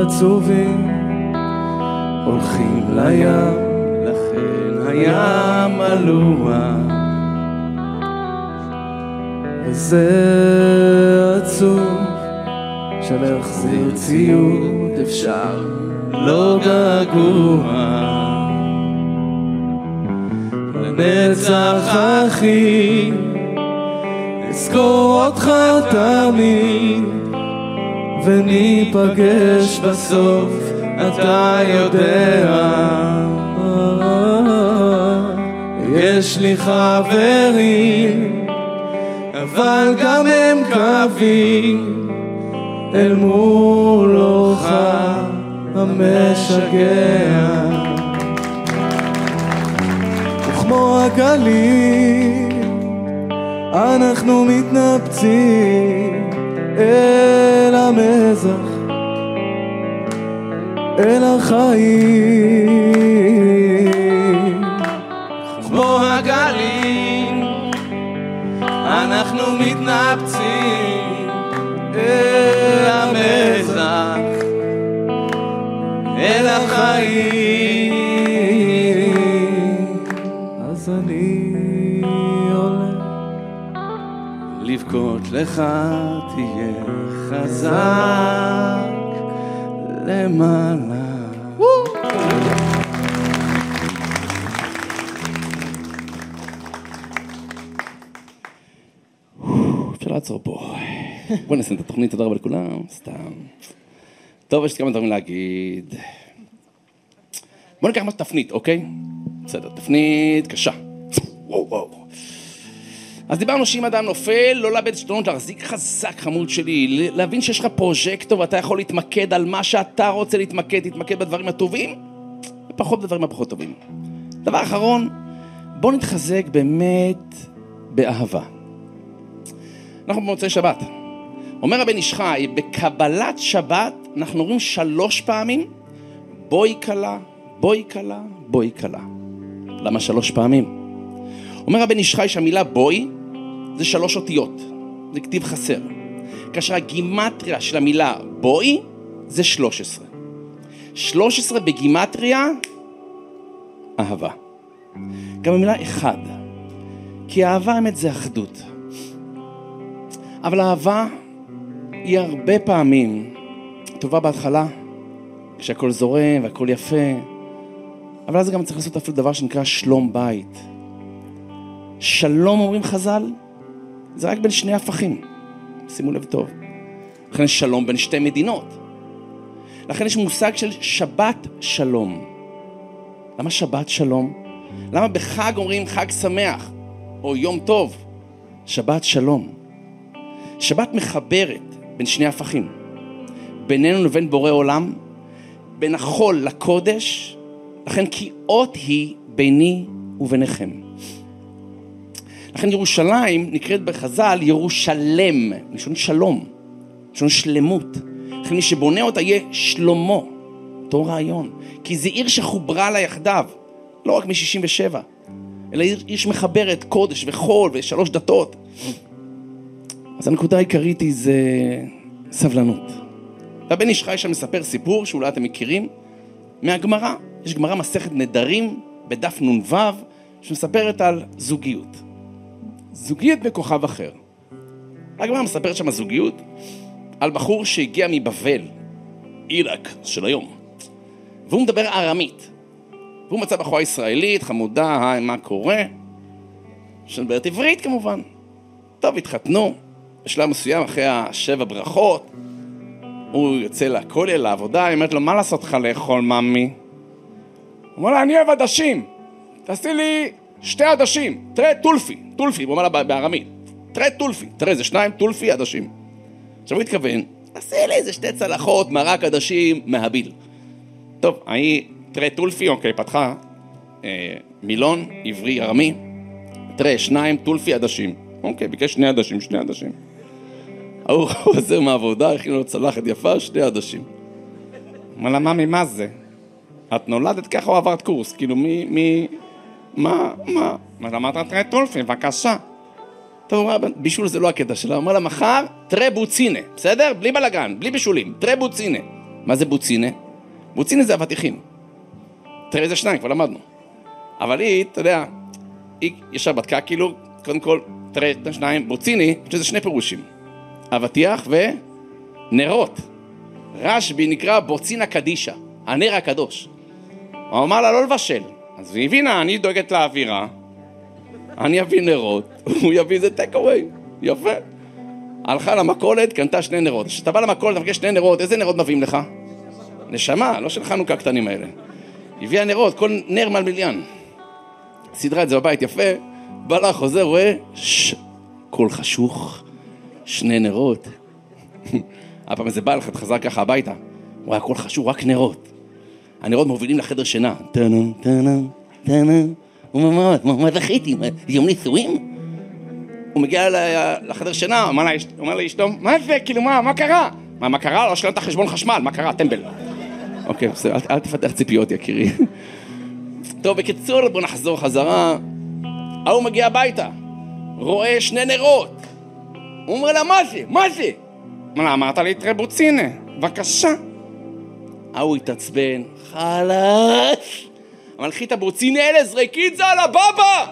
כשעצובים הולכים לים, הים מלוח, וזה עצוב של להחזיר ציוד אפשר לא געגוע. לנצח אחי, אזכור אותך תמיד וניפגש בסוף, אתה יודע. לי חברים, אבל גם הם קווים אל מול אורך המשגע. וכמו הגלים, אנחנו מתנפצים אל המזח, אל החיים. כמו הגלים, אנחנו מתנפצים אל המזח, אל החיים. אז אני עולה לבכות לך תהיה חזק למעלה. לעצור פה. בוא נסיים את התוכנית, תודה רבה לכולם, סתם. טוב, יש לי כמה דברים להגיד. בוא ניקח משהו תפנית, אוקיי? בסדר, תפנית קשה. וואו וואו. אז דיברנו שאם אדם נופל, לא לאבד שתונות, להחזיק חזק חמוד שלי, להבין שיש לך פרוז'קטור ואתה יכול להתמקד על מה שאתה רוצה להתמקד, להתמקד בדברים הטובים, ופחות בדברים הפחות טובים. דבר אחרון, בוא נתחזק באמת באהבה. אנחנו במוצאי שבת. אומר הבן איש חי, בקבלת שבת אנחנו אומרים שלוש פעמים, בואי כלה, בואי כלה, בואי כלה. למה שלוש פעמים? אומר הבן איש חי שהמילה בואי זה שלוש אותיות, זה כתיב חסר. כאשר הגימטריה של המילה בואי זה 13. 13 בגימטריה, אהבה. גם המילה אחד, כי אהבה האמת זה אחדות. אבל אהבה היא הרבה פעמים טובה בהתחלה, כשהכול זורם והכול יפה, אבל אז גם צריך לעשות אפילו דבר שנקרא שלום בית. שלום אומרים חז"ל, זה רק בין שני הפכים, שימו לב טוב. לכן שלום בין שתי מדינות. לכן יש מושג של שבת שלום. למה שבת שלום? למה בחג אומרים חג שמח, או יום טוב? שבת שלום. שבת מחברת בין שני הפכים. בינינו לבין בורא עולם, בין החול לקודש, לכן כי אות היא ביני וביניכם. לכן ירושלים נקראת בחז"ל ירושלם, מלשון שלום, מלשון שלמות. לכן מי שבונה אותה יהיה שלמה, אותו רעיון. כי זו עיר שחוברה לה יחדיו, לא רק מ-67, אלא עיר, עיר שמחברת קודש וחול ושלוש דתות. אז הנקודה העיקרית היא זה סבלנות. והבן איש חי שם מספר סיפור שאולי אתם מכירים מהגמרא. יש גמרא מסכת נדרים בדף נ"ו שמספרת על זוגיות. זוגיות בכוכב אחר. הגמרא מספרת שם זוגיות על בחור שהגיע מבבל, עיראק של היום, והוא מדבר ארמית. והוא מצא בחורה ישראלית, חמודה, היי, מה קורה? שמדברת עברית כמובן. טוב, התחתנו, בשלב מסוים, אחרי השבע ברכות, הוא יוצא לכולל, לעבודה, היא אומרת לו, מה לעשות לך לאכול, ממי? הוא אומר לה, אני אוהב עדשים, תעשי לי שתי עדשים, תראה טולפי, טולפי, הוא אומר לה בארמית, תראה טולפי, תראה, זה שניים, טולפי, עדשים. עכשיו הוא התכוון, תעשי לי איזה שתי צלחות, מרק עדשים, מהביל. טוב, ההיא, תראה טולפי, אוקיי, פתחה, אה, מילון, עברי, ארמי, תראה, שניים, טולפי, עדשים. אוקיי, ביקש שני עדשים, שני עדשים. ההוא חוזר מהעבודה, הכין לו צלחת יפה, שני עדשים. אומר לה, ממי, מה זה? את נולדת ככה או עברת קורס? כאילו, מי, מי, מה, מה? מה, אמרת תראה טולפין, בבקשה. טוב, אומר, בישול זה לא הקטע שלה, אומר לה, מחר, תראה בוצינה, בסדר? בלי בלאגן, בלי בישולים, תראה בוצינה. מה זה בוצינה? בוצינה זה אבטיחים. תראה זה שניים, כבר למדנו. אבל היא, אתה יודע, היא ישר בדקה, כאילו, קודם כל, תראה את השניים, בוציני, יש לזה שני פירושים. אבטיח ונרות. רשב"י נקרא בוצינה קדישה, הנר הקדוש. הוא אמר לה לא לבשל. אז היא הבינה, אני דואגת לאווירה, אני אביא נרות, [laughs] הוא יביא איזה טק אווי, יפה. הלכה למכולת, קנתה שני נרות. כשאתה בא למכולת, מבקש שני נרות, איזה נרות מביאים לך? נשמה, לא של חנוכה הקטנים האלה. הביאה נרות, כל נר מעל מיליון. סידרה את זה בבית יפה, בא לה, חוזר, רואה, ש... קול חשוך, שני נרות. הפעם איזה בעל חזר ככה הביתה, הוא היה קול חשוך, רק נרות. הנרות מובילים לחדר שינה. טאנם, טאנם, טאנם. הוא אומר, מה, זכיתי? יום נישואים? הוא מגיע לחדר שינה, אומר לאשתו, מה זה, כאילו, מה, מה קרה? מה, מה קרה? לא שילמת חשבון חשמל, מה קרה, טמבל? אוקיי, בסדר, אל תפתח ציפיות, יקירי. טוב, בקיצור, בוא נחזור חזרה. ההוא מגיע הביתה, רואה שני נרות. הוא אומר לה, מה זה? מה זה? אומר לה, אמרת לי טרבוצינה, בבקשה. ההוא התעצבן, חלש. הבוצינה האלה, זרקי את זה על הבבא!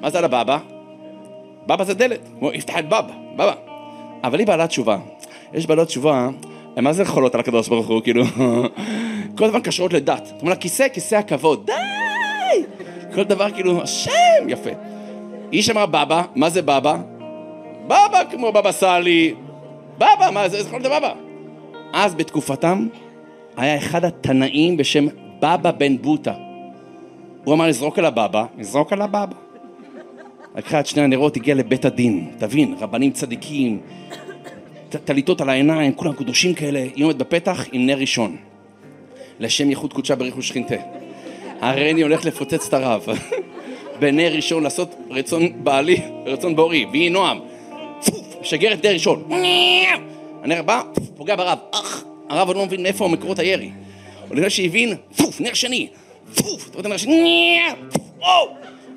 מה זה על הבבא? בבא זה דלת, הוא יפתח את בבא, בבא. אבל היא בעלת תשובה. יש בעלות תשובה, מה זה חולות על הקדוש ברוך הוא, כאילו, [laughs] כל הזמן קשרות לדת. זאת אומרת, כיסא, כיסא הכבוד, די! כל דבר כאילו, השם, יפה. היא שמעה בבא, מה זה בבא? בבא כמו בבא סאלי, בבא, מה זה, להיות בבא? אז בתקופתם היה אחד התנאים בשם בבא בן בוטה. הוא אמר לזרוק על הבבא, לזרוק על הבבא. לקחה את שני הנרות, הגיע לבית הדין, תבין, רבנים צדיקים, טליתות על העיניים, כולם קדושים כאלה, היא עומדת בפתח עם נר ראשון. לשם ייחוד קודשה בריחו שכינתה. הריני הולך לפוצץ את הרב. [laughs] בנר ראשון לעשות רצון בעלי, רצון בורי, ויהי נועם. משגר את נר ראשון. הנר פוף, פוגע ברב. אך, הרב עוד לא מבין מאיפה מקורות הירי. או לפני שהבין, פוף, נר שני. פוף, אתה רואה את הנר השני!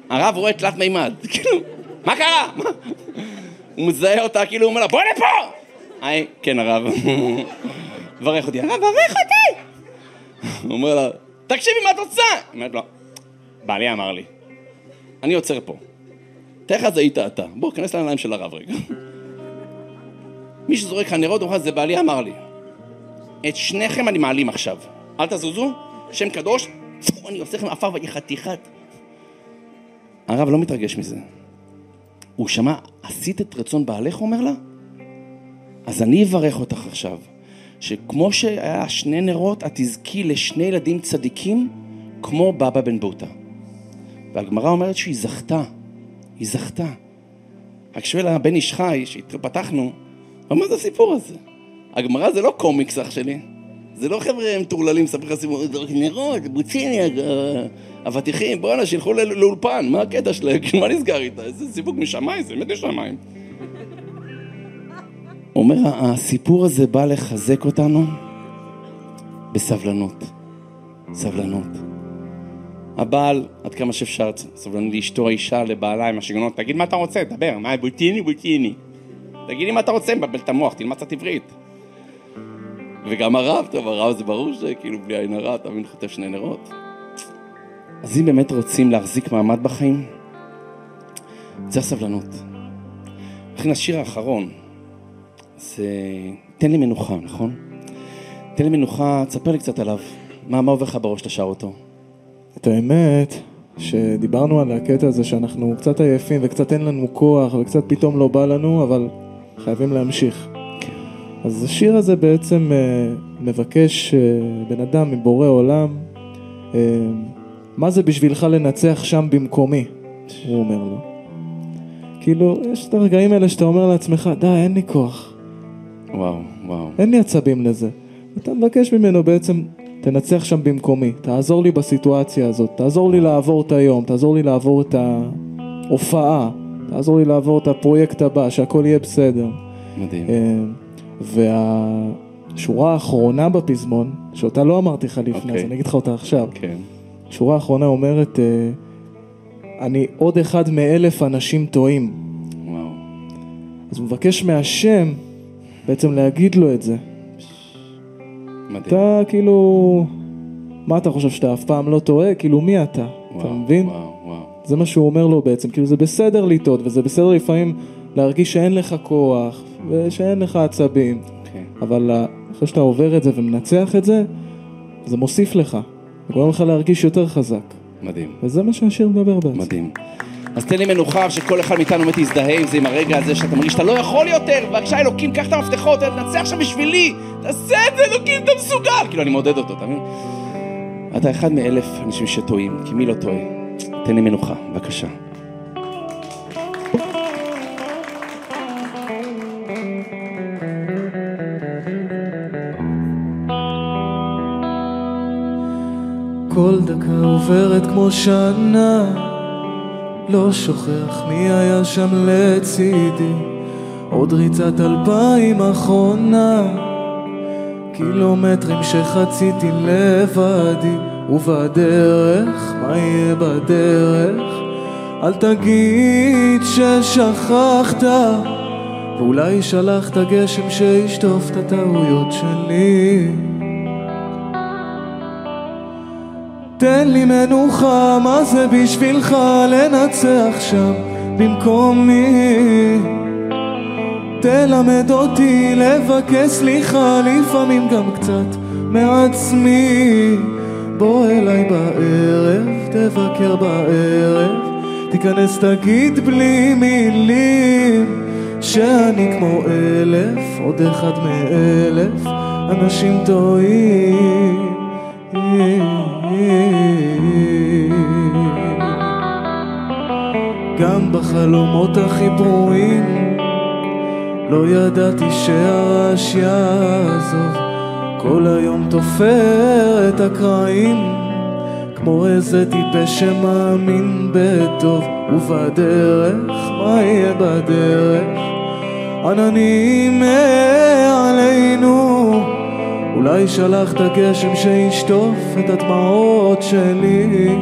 הרב רואה תלת מימד. [laughs] כאילו, מה קרה? הוא מזהה אותה, כאילו הוא אומר לה, בוא לפה! היי, כן הרב. [laughs] ברך אותי, הרב, ברך אותי! [laughs] הוא אומר לה, תקשיבי מה את רוצה? היא אומרת לו, בעלי אמר לי, אני עוצר פה. תאר לך זה היית אתה. בוא, כנס לעיניים של הרב רגע. מי שזורק לך נרות, הוא אומר, זה בעלי אמר לי. את שניכם אני מעלים עכשיו. אל תזוזו, שם קדוש, פו, אני עושה לכם עפר ואני חתיכת. הרב לא מתרגש מזה. הוא שמע, עשית את רצון בעלך, אומר לה? אז אני אברך אותך עכשיו, שכמו שהיה שני נרות, את תזכי לשני ילדים צדיקים, כמו בבא בן בוטה. והגמרא אומרת שהיא זכתה, היא זכתה. רק שואל הבן איש חי, שהתפתחנו, מה זה הסיפור הזה? הגמרא זה לא קומיקס אח שלי, זה לא חבר'ה מטורללים, מספר לך סיפור, נרות, בוציני, אבטיחים, בואנה, שילכו לא- לאולפן, מה הקטע שלהם? כאילו, מה נסגר איתה? איזה סיפוק משמיים, זה באמת משמיים. אומר, הסיפור הזה בא לחזק אותנו בסבלנות. סבלנות. הבעל, עד כמה שאפשר, סבלנות לאשתו, האישה, לבעלה, עם השיגעונות, תגיד מה אתה רוצה, דבר, מה, בוטיני, בוטיני. תגיד לי מה אתה רוצה, מבלבל את המוח, תלמד קצת עברית. וגם הרב, טוב, הרב זה ברור שכאילו בלי עין הרע, אתה מבין, חוטף שני נרות. אז אם באמת רוצים להחזיק מעמד בחיים, צריך סבלנות. לכן השיר האחרון, זה תן לי מנוחה, נכון? תן לי מנוחה, תספר לי קצת עליו. מה, מה עובר לך בראש שאתה שר אותו? את האמת, שדיברנו על הקטע הזה שאנחנו קצת עייפים וקצת אין לנו כוח וקצת פתאום לא בא לנו, אבל חייבים להמשיך. אז השיר הזה בעצם אה, מבקש אה, בן אדם מבורא עולם, אה, מה זה בשבילך לנצח שם במקומי? הוא אומר לו. כאילו, יש את הרגעים האלה שאתה אומר לעצמך, די, אין לי כוח, וואו, וואו. אין לי עצבים לזה. אתה מבקש ממנו בעצם, תנצח שם במקומי, תעזור לי בסיטואציה הזאת, תעזור לי לעבור את היום, תעזור לי לעבור את ההופעה, תעזור לי לעבור את הפרויקט הבא, שהכל יהיה בסדר. מדהים. והשורה האחרונה בפזמון, שאותה לא אמרתי לך לפני, אוקיי. אז אני אגיד לך אותה עכשיו. כן. השורה האחרונה אומרת, אה, אני עוד אחד מאלף אנשים טועים. וואו. אז הוא מבקש מהשם בעצם להגיד לו את זה. מדהים. אתה כאילו, מה אתה חושב שאתה אף פעם לא טועה? כאילו מי אתה? אתה וואו, מבין? וואו, וואו. זה מה שהוא אומר לו בעצם, כאילו זה בסדר לטעות וזה בסדר לפעמים להרגיש שאין לך כוח ושאין לך עצבים, אוקיי. אבל אה, אחרי שאתה עובר את זה ומנצח את זה, זה מוסיף לך, זה גורם לך להרגיש יותר חזק, מדהים. וזה מה שהשיר מדבר בעצם. מדהים. אז תן לי מנוחה שכל אחד מאיתנו באמת יזדהה עם זה, עם הרגע הזה שאתה מרגיש שאתה לא יכול יותר, בבקשה אלוקים, קח את המפתחות, תנצח עכשיו בשבילי, תעשה את זה, אלוקים, אתה מסוגל. כאילו, אני מעודד אותו, אתה מבין? אתה אחד מאלף אנשים שטועים, כי מי לא טועה? תן לי מנוחה, בבקשה. כל דקה עוברת כמו שנה לא שוכח מי היה שם לצידי עוד ריצת אלפיים אחרונה קילומטרים שחציתי לבדי ובדרך, מה יהיה בדרך? אל תגיד ששכחת ואולי שלחת גשם שישטוף את הטעויות שלי תן לי מנוחה, מה זה בשבילך לנצח שם במקומי? תלמד אותי לבקש סליחה, לפעמים גם קצת מעצמי. בוא אליי בערב, תבקר בערב, תיכנס תגיד בלי מילים שאני כמו אלף, עוד אחד מאלף, אנשים טועים. גם בחלומות הכי ברורים לא ידעתי שהרעש יעזוב כל היום תופר את הקרעים כמו איזה טיפש שמאמין בטוב ובדרך, מה יהיה בדרך? עננים מעלינו אולי שלחת גשם שישטוף את הדמעות שלי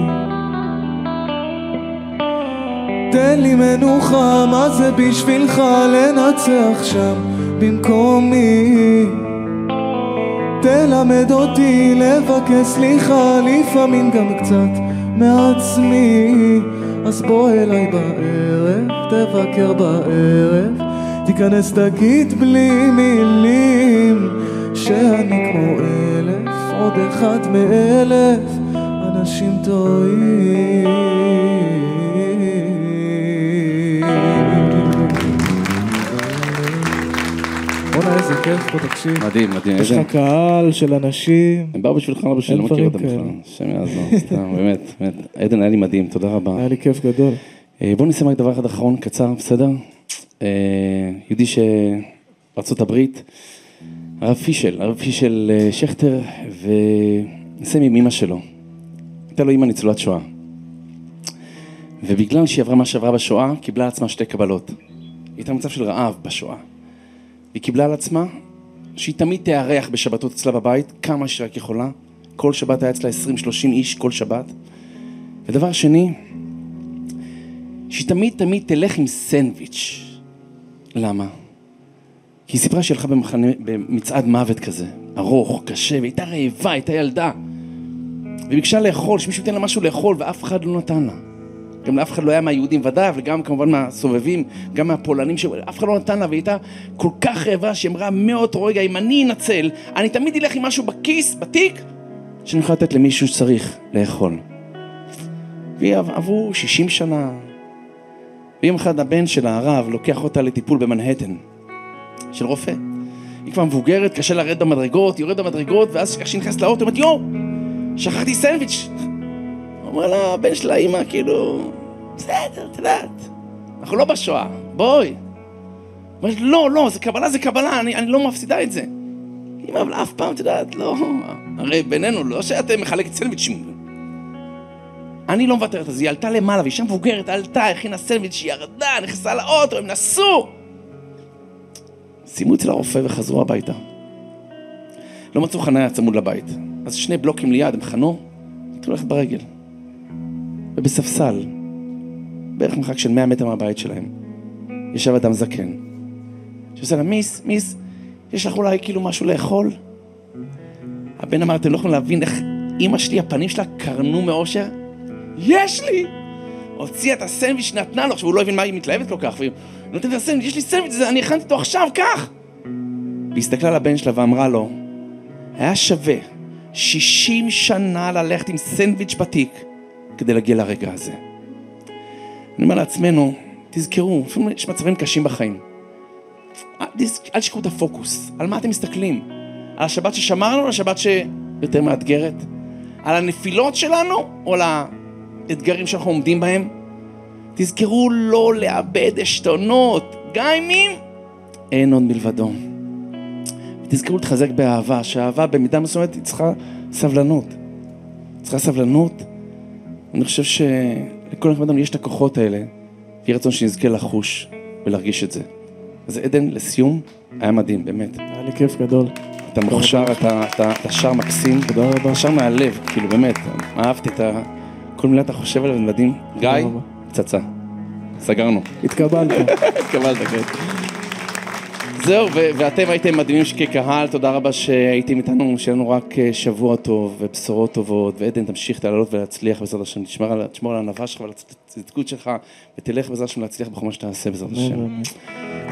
תן לי מנוחה, מה זה בשבילך לנצח שם במקומי תלמד אותי לבקש סליחה, לפעמים גם קצת מעצמי. אז בוא אליי בערב, תבקר בערב. תיכנס תגיד בלי מילים שאני כמו אלף, עוד אחד מאלף אנשים טועים כיף פה, תקשיב. מדהים, מדהים. יש לך קהל של אנשים, הם באו בשבילך, לא בשביל, אין לא מכיר אותם בכלל. השם יעזור, [laughs] סתם, באמת, באמת. עדן, היה לי מדהים, תודה רבה. היה לי כיף גדול. אה, בואו נסיים רק דבר אחד אחרון, קצר, בסדר? אה, יהודי שארצות הברית, הרב פישל, הרב פישל אה, שכטר, ונסיים עם אמא שלו. הייתה לו אמא ניצולת שואה. ובגלל שהיא עברה מה שעברה בשואה, קיבלה עצמה שתי קבלות. היא הייתה במצב של רעב בשואה. והיא קיבלה על עצמה שהיא תמיד תארח בשבתות אצלה בבית, כמה שהיא רק יכולה. כל שבת היה אצלה 20-30 איש, כל שבת. ודבר שני, שהיא תמיד תמיד תלך עם סנדוויץ'. למה? כי היא סיפרה שהיא הלכה במחנה, במצעד מוות כזה, ארוך, קשה, והייתה רעבה, הייתה ילדה. וביקשה לאכול, שמישהו ייתן לה משהו לאכול, ואף אחד לא נתן לה. גם לאף אחד לא היה מהיהודים ודאי, וגם כמובן מהסובבים, גם מהפולנים, אף אחד לא נתן לה, והיא הייתה כל כך רעבה, שהיא אמרה מאותו רגע, אם אני אנצל, אני תמיד אלך עם משהו בכיס, בתיק, שאני יכול לתת למישהו שצריך לאכול. ועברו 60 שנה, ויום אחד הבן שלה, הרב, לוקח אותה לטיפול במנהטן, של רופא. היא כבר מבוגרת, קשה לרדת במדרגות, היא יורדת במדרגות, ואז איך שהיא נכנסת לאוטו, היא אומרת, יואו, שכחתי סנדוויץ'. אומר לה, הבן שלה, אמא, כאילו, בסדר, את יודעת, אנחנו לא בשואה, בואי. אומרת, לא, לא, זה קבלה, זה קבלה, אני, אני לא מפסידה את זה. אמא, אבל אף פעם, את יודעת, לא, הרי בינינו, לא שאת מחלקת סנדוויצ'ים. אני לא מוותרת, אז היא עלתה למעלה, והיא שם מבוגרת, עלתה, הכינה סנדוויץ', ירדה, נכנסה לאוטו, הם נסעו. סיימו אצל הרופא וחזרו הביתה. לא מצאו חניה צמוד לבית, אז שני בלוקים ליד הם חנו, התחילו ללכת ברגל. ובספסל, בערך מרחק של 100 מטר מהבית שלהם, ישב אדם זקן, שעושה לה, מיס, מיס, יש לך אולי כאילו משהו לאכול? הבן אמר, אתם לא יכולים להבין איך אימא שלי, הפנים שלה קרנו מאושר? יש לי! הוציאה את הסנדוויץ' שנתנה לו, עכשיו הוא לא הבין מה היא מתלהבת כל כך, והיא נותנת את הסנדוויץ', יש לי סנדוויץ', אני הכנתי אותו עכשיו, קח! והיא הסתכלה על הבן שלה ואמרה לו, היה שווה 60 שנה ללכת עם סנדוויץ' בתיק כדי להגיע לרגע הזה. אני אומר לעצמנו, תזכרו, לפעמים יש מצבים קשים בחיים. אל תשכחו את הפוקוס, על מה אתם מסתכלים? על השבת ששמרנו או על השבת שיותר מאתגרת? על הנפילות שלנו או על האתגרים שאנחנו עומדים בהם? תזכרו לא לאבד עשתונות, גם אם אין עוד מלבדו. ותזכרו להתחזק באהבה, שהאהבה במידה מסוימת היא צריכה סבלנות. צריכה סבלנות. אני חושב שלכל אחד יש את הכוחות האלה, ויהי רצון שנזכה לחוש ולהרגיש את זה. אז עדן, לסיום, היה מדהים, באמת. היה לי כיף גדול. אתה מוכשר, אתה, אתה, אתה שר מקסים. תודה רבה. אתה שר מהלב, כאילו, באמת. אהבתי את ה... כל מילה אתה חושב עליו, זה מדהים. גיא. פצצה. סגרנו. התקבלת. [laughs] התקבלת, כן. זהו, ואתם הייתם מדהימים כקהל, תודה רבה שהייתם איתנו, שיהיה לנו רק אה, שבוע טוב ובשורות טובות, ועדן תמשיך לעלות ולהצליח בעזרת השם, תשמור על הענווה שלך ועל הצדקות שלך, ותלך בעזרת השם להצליח בכל מה שתעשה בעזרת השם.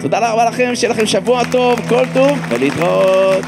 תודה רבה לכם, שיהיה לכם שבוע טוב, כל טוב, ולהתראות.